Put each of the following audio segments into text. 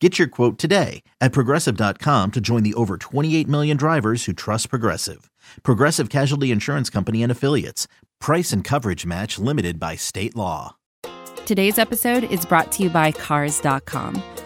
Get your quote today at progressive.com to join the over 28 million drivers who trust Progressive. Progressive Casualty Insurance Company and Affiliates. Price and coverage match limited by state law. Today's episode is brought to you by Cars.com.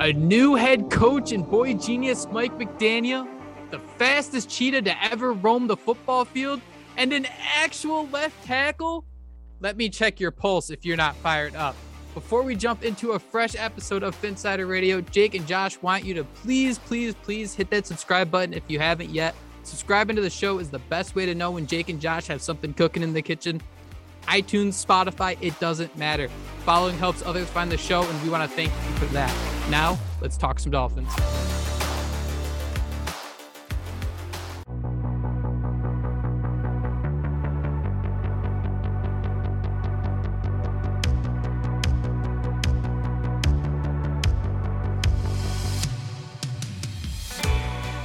A new head coach and boy genius Mike McDaniel, the fastest cheetah to ever roam the football field, and an actual left tackle? Let me check your pulse if you're not fired up. Before we jump into a fresh episode of Phinsider Radio, Jake and Josh want you to please, please, please hit that subscribe button if you haven't yet. Subscribing to the show is the best way to know when Jake and Josh have something cooking in the kitchen iTunes, Spotify, it doesn't matter. Following helps others find the show, and we want to thank you for that. Now, let's talk some Dolphins.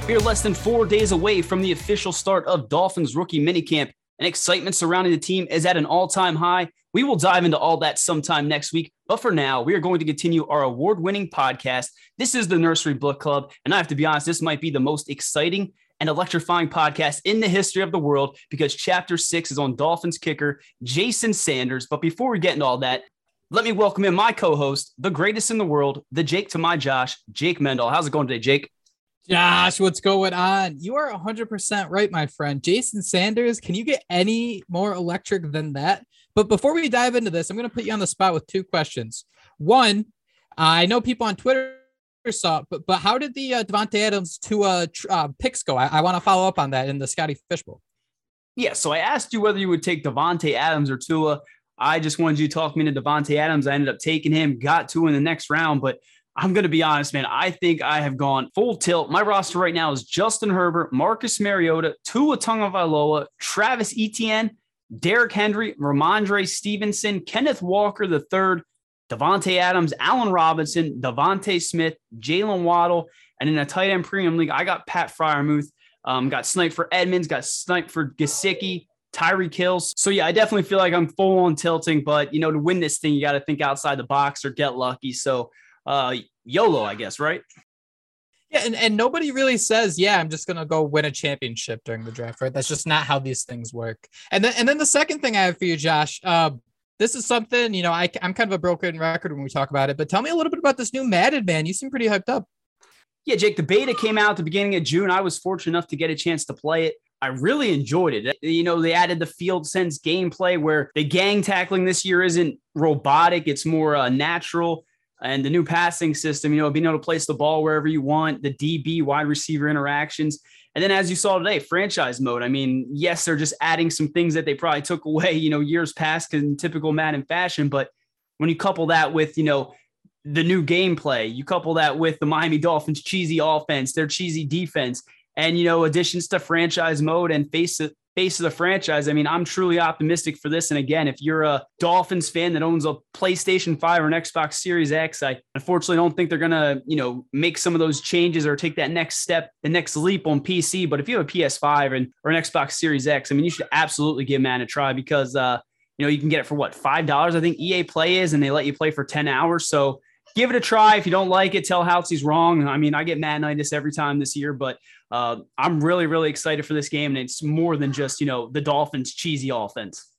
We are less than four days away from the official start of Dolphins rookie minicamp and excitement surrounding the team is at an all time high. We will dive into all that sometime next week. But for now, we are going to continue our award winning podcast. This is the Nursery Book Club. And I have to be honest, this might be the most exciting and electrifying podcast in the history of the world because chapter six is on Dolphins kicker Jason Sanders. But before we get into all that, let me welcome in my co host, the greatest in the world, the Jake to my Josh, Jake Mendel. How's it going today, Jake? Josh, what's going on? You are 100% right, my friend. Jason Sanders, can you get any more electric than that? But before we dive into this, I'm going to put you on the spot with two questions. One, I know people on Twitter saw, but but how did the uh, Davante Adams to uh, uh, picks go? I, I want to follow up on that in the Scotty Fishbowl. Yeah, so I asked you whether you would take Davante Adams or Tua. I just wanted you to talk me into Davante Adams. I ended up taking him, got Tua in the next round, but I'm going to be honest, man. I think I have gone full tilt. My roster right now is Justin Herbert, Marcus Mariota, Tua Tagovailoa, Travis Etienne, Derrick Henry, Rhamondre Stevenson, Kenneth Walker third, Davante Adams, Allen Robinson, DeVonta Smith, Jaylen Waddle, and in a tight end premium league, I got Pat Freiermuth. Um, got sniped for Edmonds, got sniped for Gesicki, Tyreek Hills. So yeah, I definitely feel like I'm full on tilting, but you know, to win this thing, you got to think outside the box or get lucky. So uh, YOLO, I guess, right? Yeah, and, and nobody really says, yeah, I'm just gonna go win a championship during the draft, right? That's just not how these things work. And then and then the second thing I have for you, Josh, uh, this is something you know I, I'm kind of a broken record when we talk about it, but tell me a little bit about this new Madden man. You seem pretty hyped up. Yeah, Jake, the beta came out at the beginning of June. I was fortunate enough to get a chance to play it. I really enjoyed it. You know, they added the field sense gameplay where the gang tackling this year isn't robotic, it's more uh, natural and the new passing system, you know, being able to place the ball wherever you want, the DB wide receiver interactions. And then as you saw today, franchise mode. I mean, yes, they're just adding some things that they probably took away, you know, years past in typical Madden fashion. But when you couple that with, you know, the new gameplay, you couple that with the Miami Dolphins cheesy offense, their cheesy defense, and you know, additions to franchise mode and face face of the franchise. I mean, I'm truly optimistic for this. And again, if you're a Dolphins fan that owns a PlayStation 5 or an Xbox Series X, I unfortunately don't think they're gonna, you know, make some of those changes or take that next step, the next leap on PC. But if you have a PS5 and or an Xbox Series X, I mean, you should absolutely give man a try because uh, you know, you can get it for what five dollars, I think EA Play is, and they let you play for 10 hours. So give it a try. If you don't like it, tell House he's wrong. I mean, I get madnitis every time this year, but uh, I'm really, really excited for this game. And it's more than just, you know, the Dolphins' cheesy offense.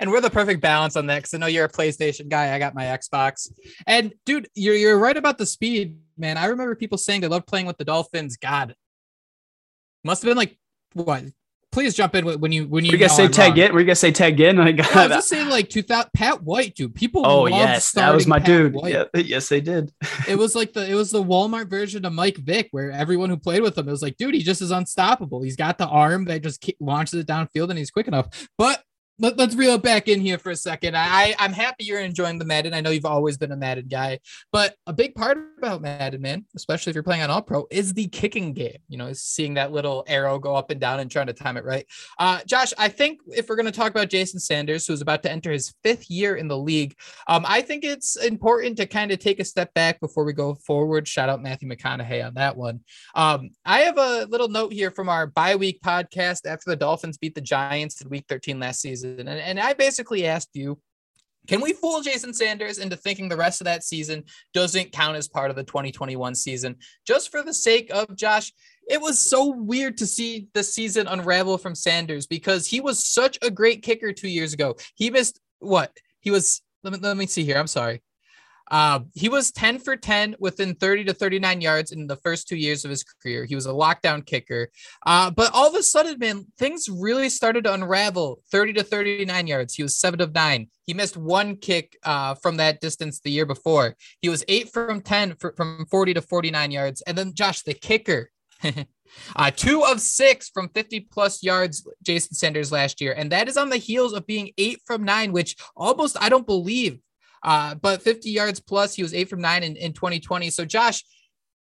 And we're the perfect balance on that because I know you're a PlayStation guy. I got my Xbox. And dude, you're you're right about the speed, man. I remember people saying they love playing with the Dolphins. God, must have been like what please jump in when you when you. We gonna say Ted Ginn. We're gonna say Ted Ginn. I got. Yeah, I was just saying like 2000 Pat White, dude. People. Oh yes, that was my Pat dude. Yeah, yes, they did. it was like the it was the Walmart version of Mike Vick, where everyone who played with him it was like, dude, he just is unstoppable. He's got the arm that just launches it downfield, and he's quick enough. But let, us reel it back in here for a second. I, I'm happy you're enjoying the Madden. I know you've always been a Madden guy, but a big part about Madden, man, especially if you're playing on All Pro, is the kicking game. You know, seeing that little arrow go up and down and trying to time it right. Uh, Josh, I think if we're going to talk about Jason Sanders, who's about to enter his fifth year in the league, um, I think it's important to kind of take a step back before we go forward. Shout out Matthew McConaughey on that one. Um, I have a little note here from our bye week podcast after the Dolphins beat the Giants in week 13 last season season. And, and I basically asked you, can we fool Jason Sanders into thinking the rest of that season doesn't count as part of the 2021 season? Just for the sake of Josh, it was so weird to see the season unravel from Sanders because he was such a great kicker two years ago. He missed what? He was, let me, let me see here. I'm sorry. Uh, he was 10 for 10 within 30 to 39 yards in the first two years of his career. He was a lockdown kicker. Uh, but all of a sudden, man, things really started to unravel 30 to 39 yards. He was seven of nine. He missed one kick uh, from that distance the year before. He was eight from 10 for, from 40 to 49 yards. And then, Josh, the kicker. Uh, two of six from 50 plus yards, Jason Sanders last year. And that is on the heels of being eight from nine, which almost I don't believe uh, but 50 yards plus, he was eight from nine in, in 2020. So, Josh,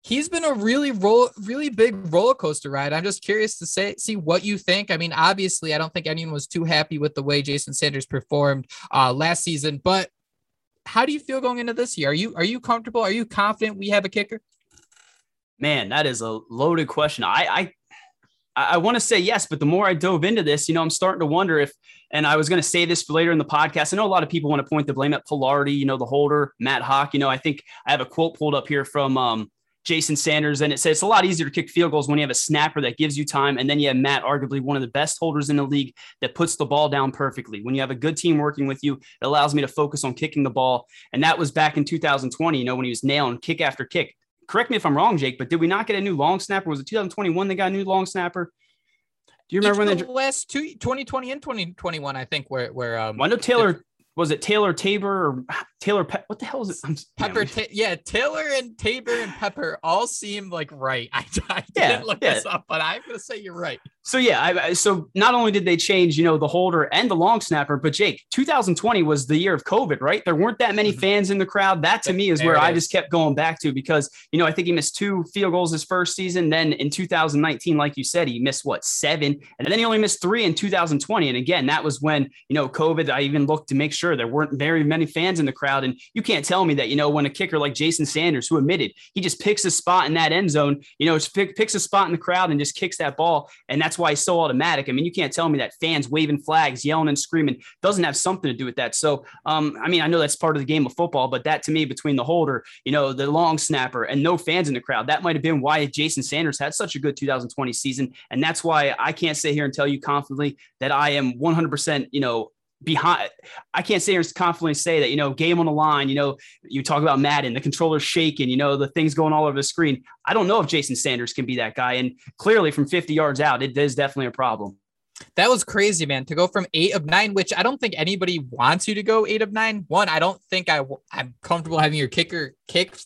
he's been a really roll, really big roller coaster ride. I'm just curious to say, see what you think. I mean, obviously, I don't think anyone was too happy with the way Jason Sanders performed uh, last season, but how do you feel going into this year? Are you are you comfortable? Are you confident we have a kicker? Man, that is a loaded question. I I I want to say yes, but the more I dove into this, you know, I'm starting to wonder if, and I was going to say this later in the podcast. I know a lot of people want to point the blame at Palardy, you know, the holder, Matt Haack. You know, I think I have a quote pulled up here from um, Jason Sanders, and it says it's a lot easier to kick field goals when you have a snapper that gives you time, and then you have Matt, arguably one of the best holders in the league, that puts the ball down perfectly. When you have a good team working with you, it allows me to focus on kicking the ball, and that was back in 2020. You know, when he was nailing kick after kick correct me if I'm wrong, Jake, but did we not get a new long snapper? Was it 2021 they got a new long snapper? Do you remember when the last two 2020 and 2021? I think where where um. I know Taylor was it Taylor Taybor or Taylor? Pe- what the hell is it? I'm, Pepper. Ta- yeah, Taylor and Taybor and Pepper all seem like right. I, I didn't yeah, look yeah. this up, but I'm gonna say you're right. So yeah, I, so not only did they change, you know, the holder and the long snapper, but Jake, 2020 was the year of COVID, right? There weren't that many mm-hmm. fans in the crowd. That to me is there where I just kept going back to because you know I think he missed two field goals his first season. Then in 2019, like you said, he missed what seven, and then he only missed three in 2020. And again, that was when you know COVID. I even looked to make sure sure there weren't very many fans in the crowd. And you can't tell me that, you know, when a kicker like Jason Sanders, who admitted he just picks a spot in that end zone, you know, pick, picks a spot in the crowd and just kicks that ball. And that's why he's so automatic. I mean, you can't tell me that fans waving flags, yelling and screaming doesn't have something to do with that. So, um, I mean, I know that's part of the game of football, but that to me, between the holder, you know, the long snapper and no fans in the crowd, that might have been why Jason Sanders had such a good 2020 season. And that's why I can't sit here and tell you confidently that I am 100%, you know, behind I can't say confidently say that, you know, game on the line, you know, you talk about Madden, the controller's shaking, you know, the things going all over the screen. I don't know if Jason Sanders can be that guy. And clearly from 50 yards out, it is definitely a problem. That was crazy, man. To go from eight of nine, which I don't think anybody wants you to go eight of nine. One, I don't think I I'm comfortable having your kicker kick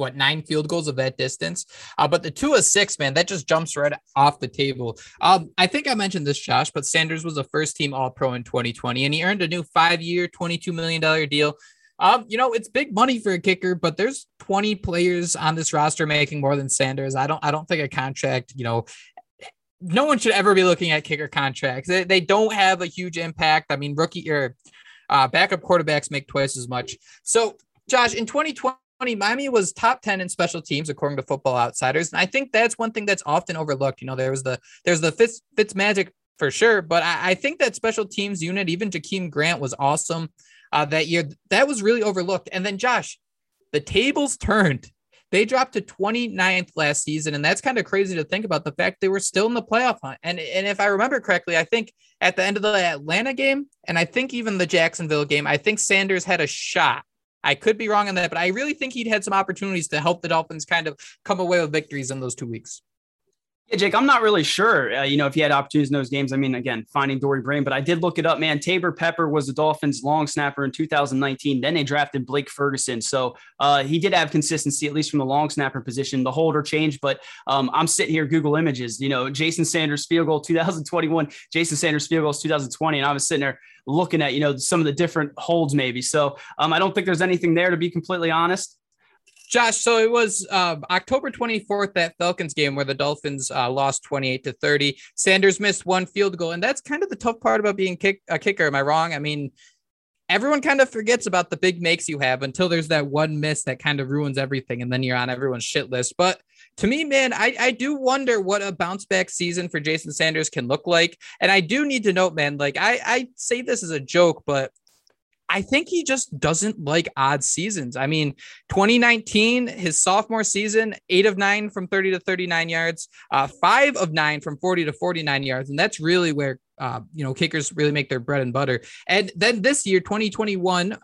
what nine field goals of that distance. Uh, but the two of six, man, that just jumps right off the table. Um, I think I mentioned this, Josh, but Sanders was a first team All Pro in 2020, and he earned a new five year, $22 million deal. Um, you know, it's big money for a kicker, but there's 20 players on this roster making more than Sanders. I don't I don't think a contract, you know, no one should ever be looking at kicker contracts. They, they don't have a huge impact. I mean, rookie or uh, backup quarterbacks make twice as much. So, Josh, in 2020, Miami was top 10 in special teams according to Football Outsiders, and I think that's one thing that's often overlooked. You know, there was the there's the Fitz, Fitz magic for sure, but I, I think that special teams unit, even Jakeem Grant, was awesome uh, that year. That was really overlooked. And then Josh, the tables turned they dropped to 29th last season, and that's kind of crazy to think about the fact they were still in the playoff hunt. And and if I remember correctly, I think at the end of the Atlanta game, and I think even the Jacksonville game, I think Sanders had a shot. I could be wrong on that, but I really think he'd had some opportunities to help the Dolphins kind of come away with victories in those two weeks. Yeah, Jake, I'm not really sure. Uh, you know, if he had opportunities in those games, I mean, again, finding Dory Brain, but I did look it up, man. Taybor Pepper was the Dolphins' long snapper in 2019. Then they drafted Blake Ferguson. So uh, he did have consistency, at least from the long snapper position. The holder changed, but um, I'm sitting here, Google Images, you know, Jason Sanders field goal 2021, Jason Sanders field goals 2020. And I was sitting there looking at, you know, some of the different holds maybe. So um, I don't think there's anything there, to be completely honest. Josh, so it was uh, October 24th, that Falcons game where the Dolphins uh, lost 28 to 30. Sanders missed one field goal. And that's kind of the tough part about being kick, a kicker. Am I wrong? I mean, everyone kind of forgets about the big makes you have until there's that one miss that kind of ruins everything. And then you're on everyone's shit list. But to me, man, I, I do wonder what a bounce back season for Jason Sanders can look like. And I do need to note, man, like I, I say this as a joke, but I think he just doesn't like odd seasons. I mean, 2019, his sophomore season, eight of nine from 30 to 39 yards, uh, five of nine from 40 to 49 yards. And that's really where, uh, you know, kickers really make their bread and butter. And then this year, 2021,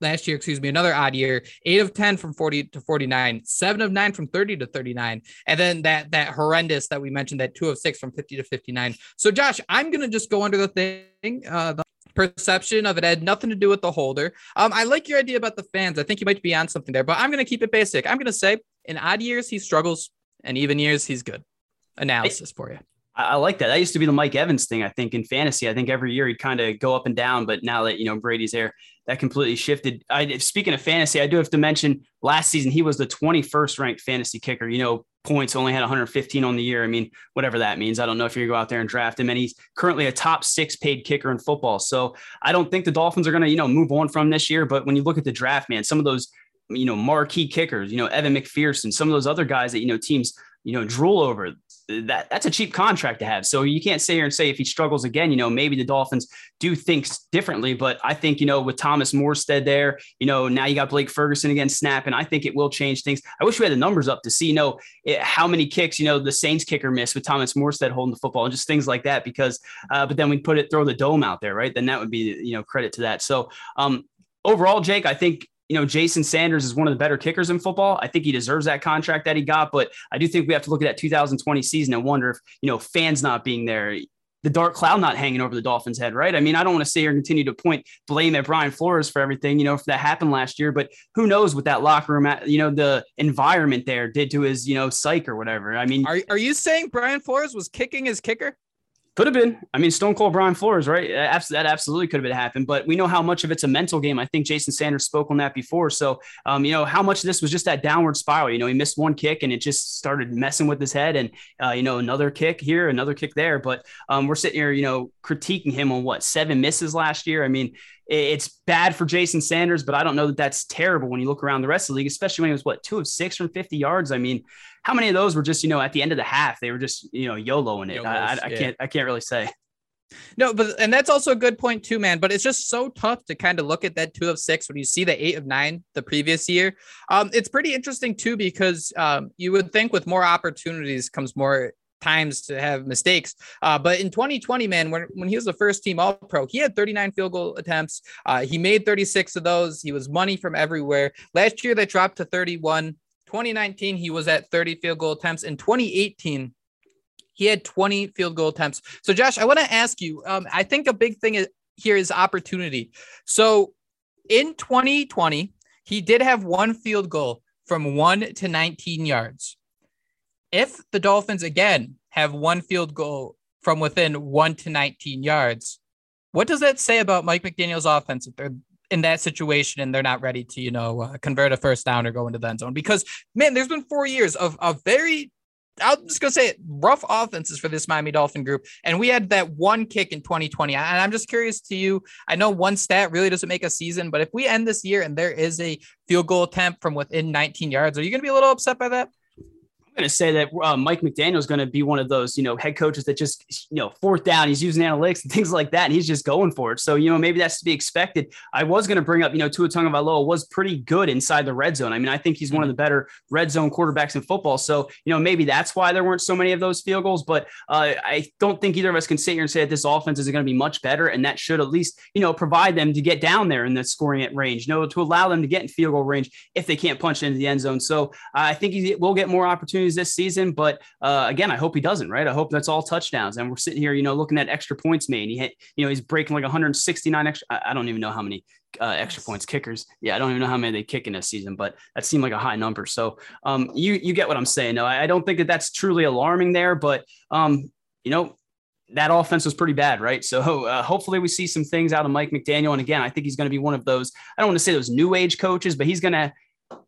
last year, excuse me, another odd year, eight of 10 from 40 to 49, seven of nine from 30 to 39. And then that, that horrendous that we mentioned, that two of six from 50 to 59. So Josh, I'm going to just go under the thing, uh, the perception of it had nothing to do with the holder. Um, I like your idea about the fans. I think you might be on something there, but I'm going to keep it basic. I'm going to say in odd years, he struggles, and even years, he's good. Analysis for you. I like that. That used to be the Mike Evans thing, I think, in fantasy. I think every year he'd kind of go up and down, but now that, you know, Brady's there, that completely shifted. I, speaking of fantasy, I do have to mention last season, he was the 21st ranked fantasy kicker. You know, points only had 115 on the year. I mean, whatever that means. I don't know if to go out there and draft him. And he's currently a top six paid kicker in football. So I don't think the Dolphins are going to, you know, move on from this year. But when you look at the draft, man, some of those, you know, marquee kickers, you know, Evan McPherson, some of those other guys that, you know, teams, you know, drool over that that's a cheap contract to have. So you can't sit here and say if he struggles again, you know, maybe the Dolphins do think differently. But I think, you know, with Thomas Morstead there, you know, now you got Blake Ferguson again snapping. And I think it will change things. I wish we had the numbers up to see, you know, it, how many kicks, you know, the Saints kicker missed with Thomas Morstead holding the football and just things like that. Because, uh, but then we put it, throw the dome out there, right? Then that would be, you know, credit to that. So, um, overall, Jake, I think you know, Jason Sanders is one of the better kickers in football. I think he deserves that contract that he got, but I do think we have to look at that 2020 season and wonder if, you know, fans not being there, the dark cloud not hanging over the Dolphins' head, right? I mean, I don't want to sit here and continue to point blame at Brian Flores for everything, you know, if that happened last year, but who knows what that locker room, you know, the environment there did to his, you know, psych or whatever. I mean, are, are you saying Brian Flores was kicking his kicker? Could have been. I mean, Stone Cold Brian Flores, right? That absolutely could have been happened. But we know how much of it's a mental game. I think Jason Sanders spoke on that before. So, um, you know, how much of this was just that downward spiral. You know, he missed one kick and it just started messing with his head, and uh, you know, another kick here, another kick there. But um, we're sitting here, you know, critiquing him on what seven misses last year. I mean, it's bad for Jason Sanders, but I don't know that that's terrible when you look around the rest of the league, especially when he was what two of six from 50 yards. I mean, how many of those were just, you know, at the end of the half, they were just, you know, YOLOing it. I, I, I yeah. can't, I can't really say. No, but and that's also a good point too, man. But it's just so tough to kind of look at that two of six when you see the eight of nine the previous year. Um, it's pretty interesting too because um, you would think with more opportunities comes more times to have mistakes. Uh, but in 2020, man, when, when he was the first team All Pro, he had 39 field goal attempts. Uh, he made 36 of those. He was money from everywhere. Last year, they dropped to 31. 2019, he was at 30 field goal attempts. In 2018, he had 20 field goal attempts. So, Josh, I want to ask you. Um, I think a big thing is, here is opportunity. So, in 2020, he did have one field goal from one to 19 yards. If the Dolphins again have one field goal from within one to 19 yards, what does that say about Mike McDaniel's offense if they're in that situation and they're not ready to, you know, uh, convert a first down or go into the end zone? Because, man, there's been four years of, of very I'm just gonna say it, rough offenses for this Miami Dolphin group. And we had that one kick in 2020. And I'm just curious to you. I know one stat really doesn't make a season, but if we end this year and there is a field goal attempt from within 19 yards, are you gonna be a little upset by that? Going to say that uh, Mike McDaniel is going to be one of those, you know, head coaches that just, you know, fourth down, he's using analytics and things like that, and he's just going for it. So, you know, maybe that's to be expected. I was going to bring up, you know, Tua Tagovailoa was pretty good inside the red zone. I mean, I think he's one of the better red zone quarterbacks in football. So, you know, maybe that's why there weren't so many of those field goals. But uh, I don't think either of us can sit here and say that this offense is going to be much better, and that should at least, you know, provide them to get down there in the scoring range, you know, to allow them to get in field goal range if they can't punch into the end zone. So, uh, I think he will get more opportunities this season, but uh, again, I hope he doesn't, right? I hope that's all touchdowns. And we're sitting here, you know, looking at extra points made. He hit, you know, he's breaking like 169 extra. I don't even know how many uh, extra points kickers. Yeah, I don't even know how many they kick in a season, but that seemed like a high number. So um, you you get what I'm saying. No, I, I don't think that that's truly alarming there, but um, you know, that offense was pretty bad, right? So uh, hopefully we see some things out of Mike McDaniel. And again, I think he's going to be one of those. I don't want to say those new age coaches, but he's going to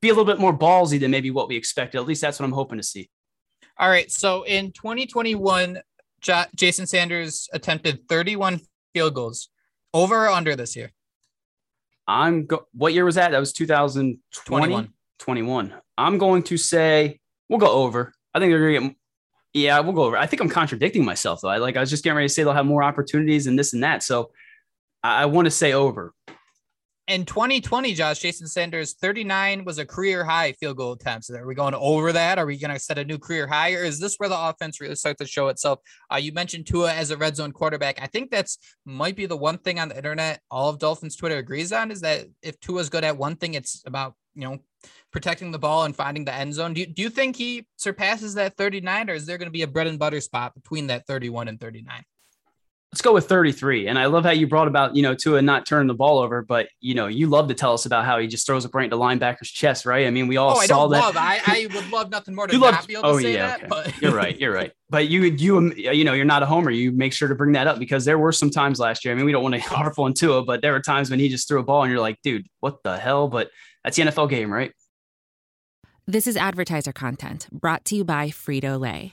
be a little bit more ballsy than maybe what we expected. At least that's what I'm hoping to see. All right. So in 2021, J- Jason Sanders attempted 31 field goals. Over or under this year? I'm go- what year was that? That was 2021. 21. I'm going to say we'll go over. I think they're going to get yeah, we'll go over. I think I'm contradicting myself though. I like I was just getting ready to say they'll have more opportunities and this and that. So I, I want to say over in 2020, Josh, Jason Sanders 39 was a career high field goal attempts. Are we going over that? Are we going to set a new career high, or is this where the offense really starts to show itself? Uh, you mentioned Tua as a red zone quarterback. I think that's might be the one thing on the internet all of Dolphins Twitter agrees on is that if Tua's good at one thing, it's about you know protecting the ball and finding the end zone. Do you, do you think he surpasses that 39, or is there going to be a bread and butter spot between that 31 and 39? Let's go with 33. And I love how you brought about, you know, Tua not turning the ball over, but you know, you love to tell us about how he just throws a right into linebacker's chest, right? I mean, we all oh, saw I that. Love. I, I would love nothing more to you not be able to oh, say yeah, that. Okay. But you're right. You're right. But you, you, um, you know, you're not a homer. You make sure to bring that up because there were some times last year. I mean, we don't want to harp on Tua, but there were times when he just threw a ball and you're like, dude, what the hell? But that's the NFL game, right? This is advertiser content brought to you by Frito Lay.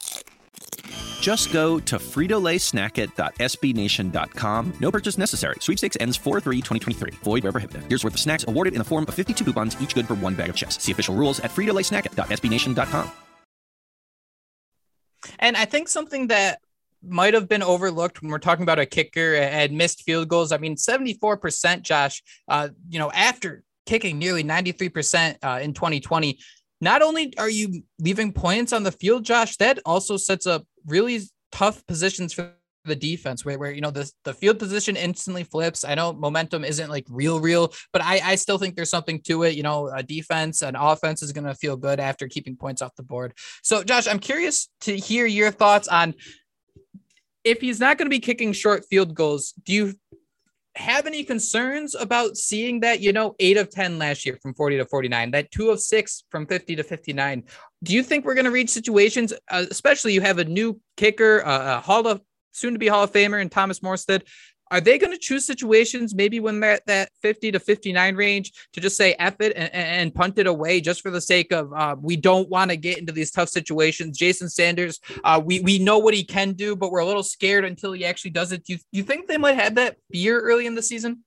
Just go to fritolaysnackit.sbnation.com. No purchase necessary. Sweepstakes ends 4-3-2023. Void where prohibited. Here's worth of snacks awarded in the form of 52 coupons, each good for one bag of chips. See official rules at fritolaysnackit.sbnation.com. And I think something that might have been overlooked when we're talking about a kicker and missed field goals. I mean, 74%, Josh, uh, you know, after kicking nearly 93% uh, in 2020, not only are you leaving points on the field, Josh, that also sets up really tough positions for the defense where, where you know the, the field position instantly flips. I know momentum isn't like real real but i i still think there's something to it. You know a defense and offense is going to feel good after keeping points off the board. So josh i'm curious to hear your thoughts on if he's not going to be kicking short field goals do you have any concerns about seeing that, you know, eight of 10 last year from 40 to 49, that two of six from 50 to 59? Do you think we're going to reach situations, uh, especially you have a new kicker, uh, a Hall of soon to be Hall of Famer and Thomas Morstead? Are they going to choose situations maybe when they're at that 50 to 59 range to just say F it and, and punt it away just for the sake of uh, we don't want to get into these tough situations? Jason Sanders, uh, we, we know what he can do, but we're a little scared until he actually does it. Do you, you think they might have that fear early in the season?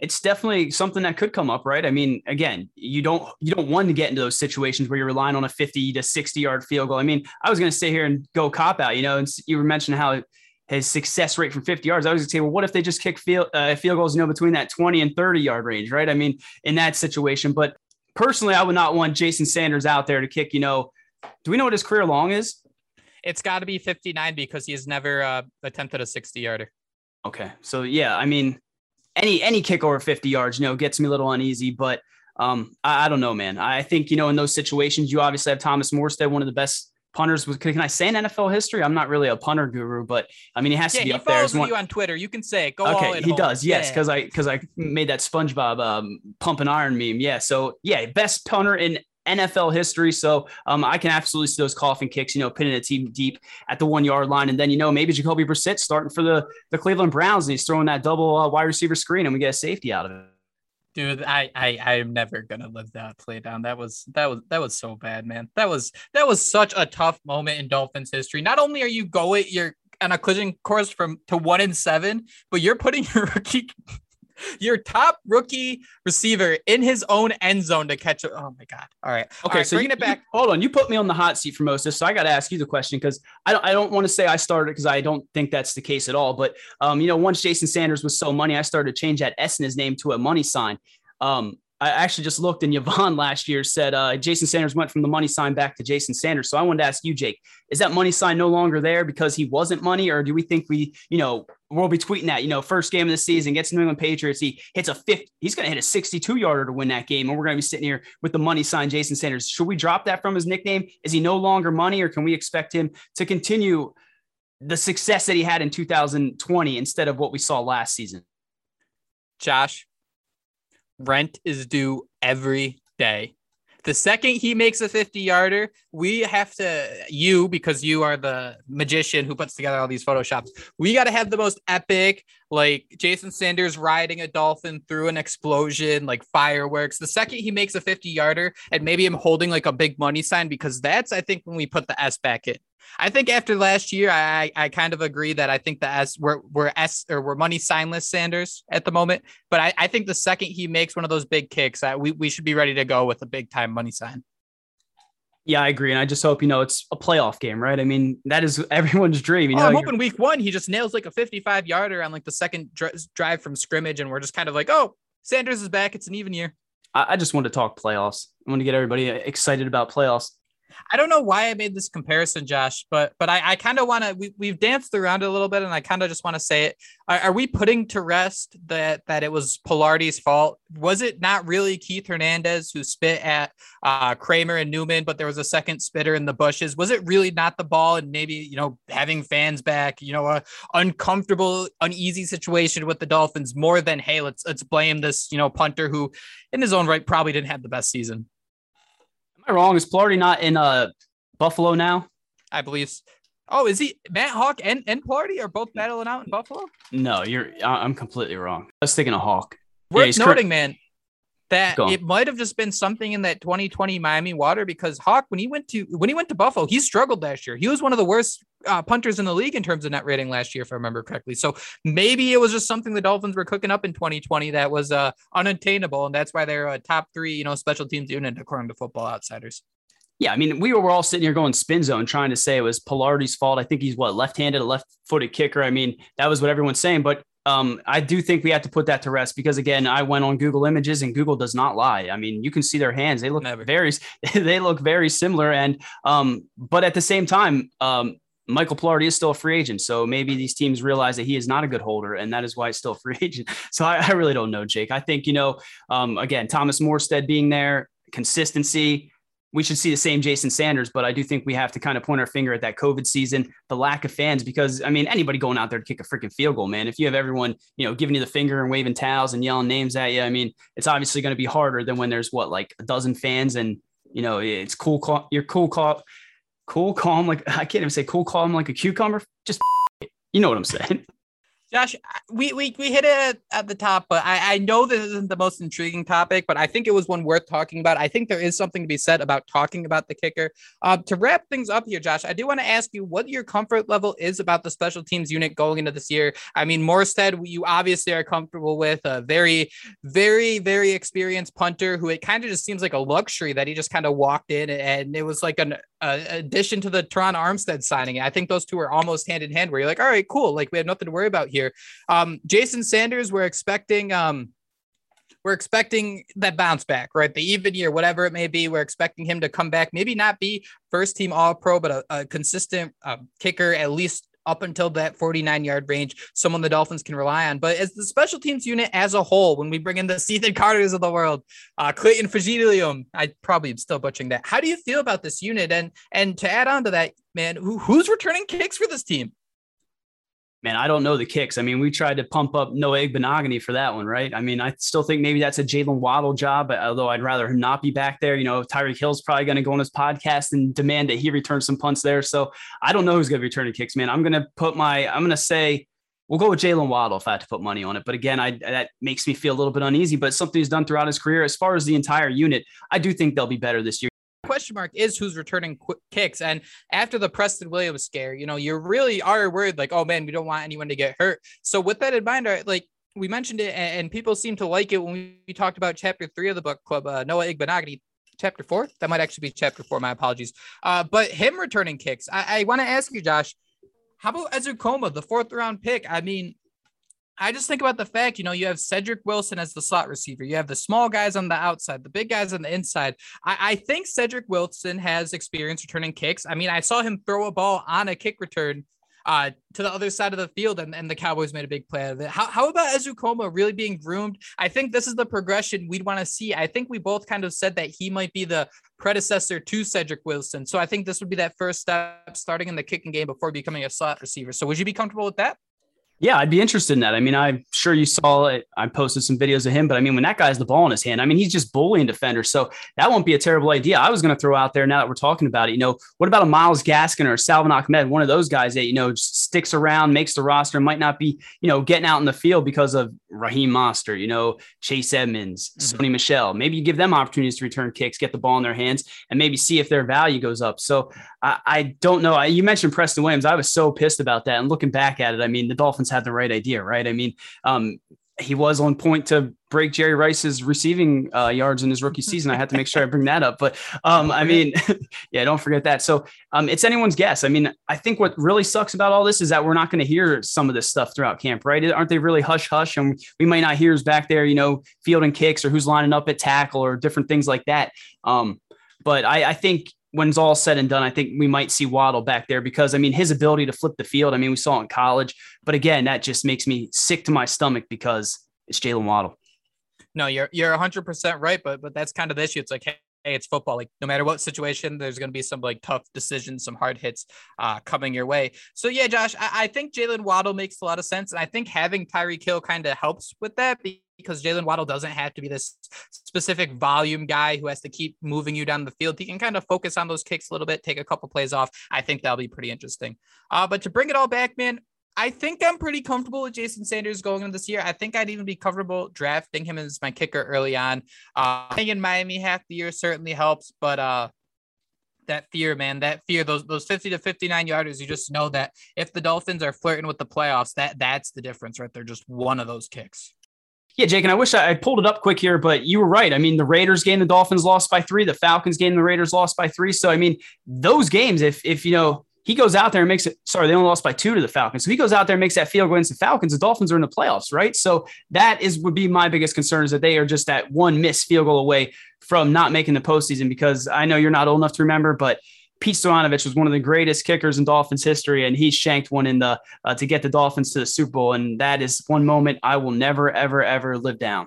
it's definitely something that could come up, right? I mean, again, you don't you don't want to get into those situations where you're relying on a 50 to 60 yard field goal. I mean, I was going to sit here and go cop out, you know, and you were mentioning how his success rate from 50 yards. I was going to say, well, what if they just kick field uh, field goals, you know, between that 20 and 30 yard range, right? I mean, in that situation, but personally, I would not want Jason Sanders out there to kick. You know, do we know what his career long is? It's got to be 59 because he's never uh, attempted a 60 yarder. Okay, so yeah, I mean any any kick over 50 yards, you know, gets me a little uneasy. But um, I, I, don't know, man. I think you know in those situations, you obviously have Thomas Morstead, one of the best punters. With can I say in NFL history? I'm not really a punter guru, but I mean he has yeah, to be he up there. He follows you on Twitter. You can say it. Go okay, he does. Yes, because yeah. I because I made that SpongeBob um, pump and iron meme. Yeah, so yeah, best punter in NFL history. So um, I can absolutely see those coffin kicks, you know, pinning a team deep at the one yard line. And then, you know, maybe Jacoby Brissett starting for the, the Cleveland Browns and he's throwing that double uh, wide receiver screen and we get a safety out of it. Dude, I I I am never gonna live that play down. That was that was that was so bad, man. That was that was such a tough moment in Dolphins history. Not only are you going, you're on a collision course from to one in seven, but you're putting your rookie your top rookie receiver in his own end zone to catch it. Oh my god! All right, okay. All right, so bringing you, it back. You, hold on, you put me on the hot seat for this, so I got to ask you the question because I don't. I don't want to say I started because I don't think that's the case at all. But um, you know, once Jason Sanders was so money, I started to change that S in his name to a money sign. Um, I actually just looked and Yvonne last year said uh, Jason Sanders went from the money sign back to Jason Sanders. So I wanted to ask you, Jake, is that money sign no longer there because he wasn't money, or do we think we, you know, we'll be tweeting that, you know, first game of the season gets New England Patriots, he hits a fifth, he's going to hit a 62 yarder to win that game, and we're going to be sitting here with the money sign Jason Sanders. Should we drop that from his nickname? Is he no longer money, or can we expect him to continue the success that he had in 2020 instead of what we saw last season? Josh, rent is due every day. The second he makes a 50 yarder, we have to, you, because you are the magician who puts together all these photoshops, we got to have the most epic, like Jason Sanders riding a dolphin through an explosion, like fireworks. The second he makes a 50 yarder, and maybe I'm holding like a big money sign, because that's, I think, when we put the S back in. I think after last year, I I kind of agree that I think the S we're we're S or we're money signless Sanders at the moment. But I, I think the second he makes one of those big kicks, uh, we we should be ready to go with a big time money sign. Yeah, I agree, and I just hope you know it's a playoff game, right? I mean, that is everyone's dream. You oh, I'm hoping week one he just nails like a 55 yarder on like the second dr- drive from scrimmage, and we're just kind of like, oh, Sanders is back. It's an even year. I, I just want to talk playoffs. I want to get everybody excited about playoffs. I don't know why I made this comparison, Josh, but but I, I kind of want to. We, we've danced around it a little bit, and I kind of just want to say it. Are, are, we putting to rest that that it was Palardy's fault? Was it not really Keith Hernandez who spit at uh, Kramer and Newman, but there was a second spitter in the bushes? Was it really not the ball, and maybe you know having fans back, you know, a uncomfortable, uneasy situation with the Dolphins more than hey, let's let's blame this you know punter who, in his own right, probably didn't have the best season. Wrong? Is Palardy not in uh Buffalo now? I believe. Oh, is he Matt Haack and and Palardy are both battling out in Buffalo? No, you're. I'm completely wrong. I was thinking of Hawk. Worth yeah, noting, cur- man, that it might have just been something in that 2020 Miami water because Haack, when he went to when he went to Buffalo, he struggled last year. He was one of the worst uh, punters in the league in terms of net rating last year, if I remember correctly. So maybe it was just something the Dolphins were cooking up in 2020 that was uh, unattainable, and that's why they're a top three, you know, special teams unit according to Football Outsiders. Yeah, I mean, we were all sitting here going spin zone, trying to say it was Palardy's fault. I think he's what left-handed, a left-footed kicker. I mean, that was what everyone's saying. But um, I do think we have to put that to rest because again, I went on Google Images and Google does not lie. I mean, you can see their hands; they look Never. very, they look very similar. And um, but at the same time, um, Michael Palardy is still a free agent, so maybe these teams realize that he is not a good holder, and that is why he's still a free agent. So I, I really don't know, Jake. I think you know, um, again, Thomas Morstead being there, consistency we should see the same Jason Sanders, but I do think we have to kind of point our finger at that COVID season, the lack of fans, because I mean, anybody going out there to kick a freaking field goal, man, if you have everyone, you know, giving you the finger and waving towels and yelling names at you, I mean, it's obviously going to be harder than when there's what, like a dozen fans and, you know, it's cool, call, you're cool, call, cool, calm, like I can't even say cool, calm, like a cucumber. Just, you know what I'm saying. Josh, we, we, we hit it at the top, but I, I know this isn't the most intriguing topic, but I think it was one worth talking about. I think there is something to be said about talking about the kicker. Uh, to wrap things up here, Josh, I do want to ask you what your comfort level is about the special teams unit going into this year. I mean, Morstead, you obviously are comfortable with a very, very, very experienced punter who it kind of just seems like a luxury that he just kind of walked in and it was like an uh, addition to the Terron Armstead signing. I think those two are almost hand in hand where you're like, all right, cool. Like we have nothing to worry about here. Um, Jason Sanders, we're expecting, um, we're expecting that bounce back, right? The even year, whatever it may be, we're expecting him to come back, maybe not be first team all pro, but a, a consistent uh, kicker, at least up until that 49 yard range, someone the Dolphins can rely on. But as the special teams unit as a whole, when we bring in the Cethan Carters of the world, uh, Clayton Fagilium, I probably am still butchering that. How do you feel about this unit? And and to add on to that, man, who, who's returning kicks for this team? Man, I don't know the kicks. I mean, we tried to pump up no egg Igbinoghene for that one, right? I mean, I still think maybe that's a Jaylen Waddle job, although I'd rather him not be back there. You know, Tyreek Hill's probably going to go on his podcast and demand that he return some punts there. So I don't know who's going to return the kicks, man. I'm going to put my, I'm going to say, we'll go with Jaylen Waddle if I had to put money on it. But again, I that makes me feel a little bit uneasy. But something he's done throughout his career, as far as the entire unit, I do think they'll be better this year question mark is who's returning kicks. And after the Preston Williams scare, you know, you really are worried, like, oh man, we don't want anyone to get hurt. So with that in mind, like we mentioned it, and people seem to like it when we talked about chapter three of the book club. Uh, Noah Igbinoghene, chapter four. That might actually be chapter four. My apologies. Uh, but him returning kicks. I, I want to ask you, Josh. How about Ezukanma, the fourth round pick? I mean, I just think about the fact, you know, you have Cedric Wilson as the slot receiver. You have the small guys on the outside, the big guys on the inside. I, I, think Cedric Wilson has experience returning kicks. I mean, I saw him throw a ball on a kick return uh, to the other side of the field, and, and the Cowboys made a big play out of it. How, how about Ezukanma really being groomed? I think this is the progression we'd want to see. I think we both kind of said that he might be the predecessor to Cedric Wilson. So I think this would be that first step starting in the kicking game before becoming a slot receiver. So would you be comfortable with that? Yeah, I'd be interested in that. I mean, I'm sure you saw it. I posted some videos of him, but I mean, when that guy has the ball in his hand, I mean, he's just bullying defenders. So that won't be a terrible idea. I was going to throw out there now that we're talking about it. You know, what about a Myles Gaskin or Salvon Ahmed, one of those guys that, you know, just sticks around, makes the roster, might not be, you know, getting out in the field because of Raheem Mostert, you know, Chase Edmonds, mm-hmm. Sony Michel. Maybe you give them opportunities to return kicks, get the ball in their hands, and maybe see if their value goes up. So I, I don't know. I, you mentioned Preston Williams. I was so pissed about that. And looking back at it, I mean, the Dolphins had the right idea, right? I mean, um, he was on point to break Jerry Rice's receiving uh, yards in his rookie season. I had to make sure I bring that up. But um, I mean, yeah, don't forget that. So um, it's anyone's guess. I mean, I think what really sucks about all this is that we're not going to hear some of this stuff throughout camp, right? Aren't they really hush hush? And we might not hear who's back there, you know, fielding kicks or who's lining up at tackle or different things like that. Um, but I, I think when it's all said and done, I think we might see Waddle back there because I mean his ability to flip the field. I mean, we saw in college, but again, that just makes me sick to my stomach because it's Jaylen Waddle. No, you're you're 100 percent right, but but that's kind of the issue. It's like, hey, it's football. Like no matter what situation, there's going to be some like tough decisions, some hard hits uh, coming your way. So yeah, Josh, I, I think Jaylen Waddle makes a lot of sense, and I think having Tyreek Hill kind of helps with that because Jaylen Waddle doesn't have to be this specific volume guy who has to keep moving you down the field. He can kind of focus on those kicks a little bit, take a couple plays off. I think that'll be pretty interesting. Uh, but to bring it all back, man, I think I'm pretty comfortable with Jason Sanders going into this year. I think I'd even be comfortable drafting him as my kicker early on. Uh, I think in Miami half the year certainly helps, but uh, that fear, man, that fear, those those 50 to 59 yarders, you just know that if the Dolphins are flirting with the playoffs, that that's the difference, right? They're just one of those kicks. Yeah, Jake, and I wish I, I, pulled it up quick here, but you were right. I mean, the Raiders game, the Dolphins lost by three. The Falcons game, the Raiders lost by three. So, I mean, those games, if if you know he goes out there and makes it. Sorry, they only lost by two to the Falcons. So he goes out there and makes that field goal against the Falcons. The Dolphins are in the playoffs, right? So that is would be my biggest concern is that they are just that one missed field goal away from not making the postseason. Because I know you're not old enough to remember, but Pete Stoyanovich was one of the greatest kickers in Dolphins history, and he shanked one in the uh, to get the Dolphins to the Super Bowl. And that is one moment I will never, ever, ever live down.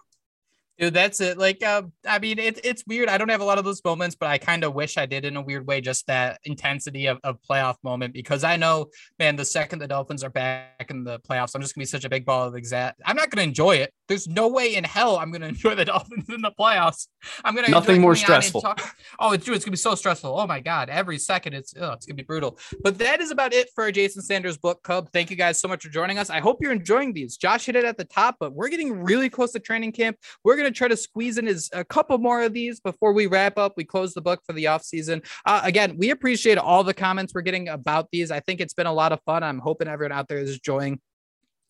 Dude, that's it. Like, uh, I mean, it, it's weird. I don't have a lot of those moments, but I kind of wish I did in a weird way, just that intensity of, of playoff moment, because I know, man, the second the Dolphins are back in the playoffs, I'm just gonna be such a big ball of exact. I'm not gonna enjoy it. There's no way in hell I'm going to enjoy the Dolphins in the playoffs. I'm going to nothing more stressful. Talk, oh, it's true. It's going to be so stressful. Oh my god, every second it's oh, it's going to be brutal. But that is about it for our Jason Sanders book club. Thank you guys so much for joining us. I hope you're enjoying these. Josh hit it at the top, but we're getting really close to training camp. We're going to try to squeeze in his a couple more of these before we wrap up. We close the book for the off season. Uh, again, we appreciate all the comments we're getting about these. I think it's been a lot of fun. I'm hoping everyone out there is enjoying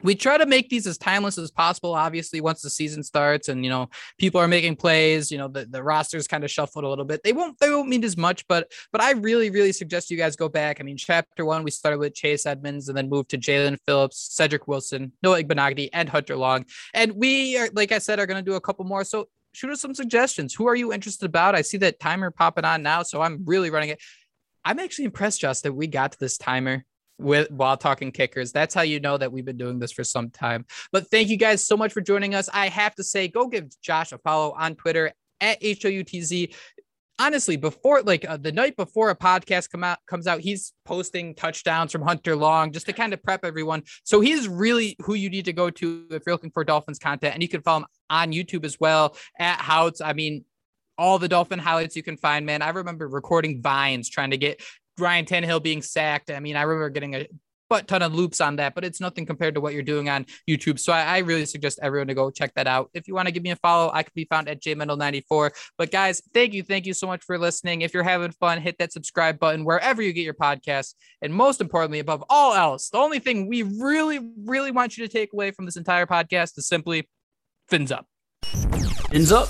we try to make these as timeless as possible obviously once the season starts and you know people are making plays you know the, the rosters kind of shuffled a little bit. They won't they won't mean as much but but i really really suggest you guys go back. I mean chapter one we started with chase edmonds and then moved to jaelan phillips cedric wilson noah igbinoghene and hunter long. And we are like i said are going to do a couple more. So shoot us some suggestions. Who are you interested about? I see that timer popping on now so i'm really running it. I'm actually impressed just that we got to this timer with while talking kickers. That's how you know that we've been doing this for some time. But thank you guys so much for joining us. I have to say, go give Josh a follow on Twitter at HOUTZ. Honestly, before like uh, the night before a podcast come out comes out, he's posting touchdowns from Hunter Long just to kind of prep everyone. So he's really who you need to go to if you're looking for Dolphins content, and you can follow him on YouTube as well at Houtz. I mean, all the Dolphin highlights you can find, man. I remember recording vines trying to get Ryan Tannehill being sacked. I mean, I remember getting a butt ton of loops on that, but it's nothing compared to what you're doing on YouTube. So I, I really suggest everyone to go check that out. If you want to give me a follow, I can be found at jmendel94. But guys, thank you. Thank you so much for listening. If you're having fun, hit that subscribe button wherever you get your podcasts. And most importantly, above all else, the only thing we really, really want you to take away from this entire podcast is simply fins up. Fins up.